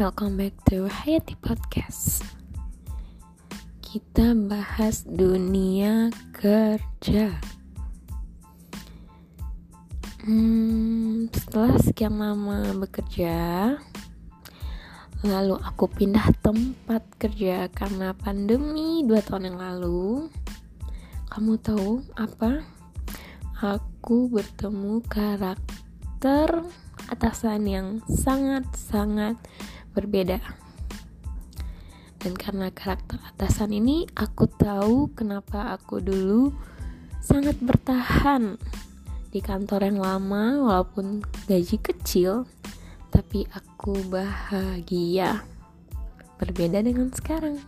welcome back to Hayati Podcast. Kita bahas dunia kerja. Hmm, setelah sekian lama bekerja, lalu aku pindah tempat kerja karena pandemi dua tahun yang lalu. Kamu tahu apa? Aku bertemu karakter atasan yang sangat-sangat berbeda. Dan karena karakter atasan ini, aku tahu kenapa aku dulu sangat bertahan di kantor yang lama walaupun gaji kecil, tapi aku bahagia. Berbeda dengan sekarang.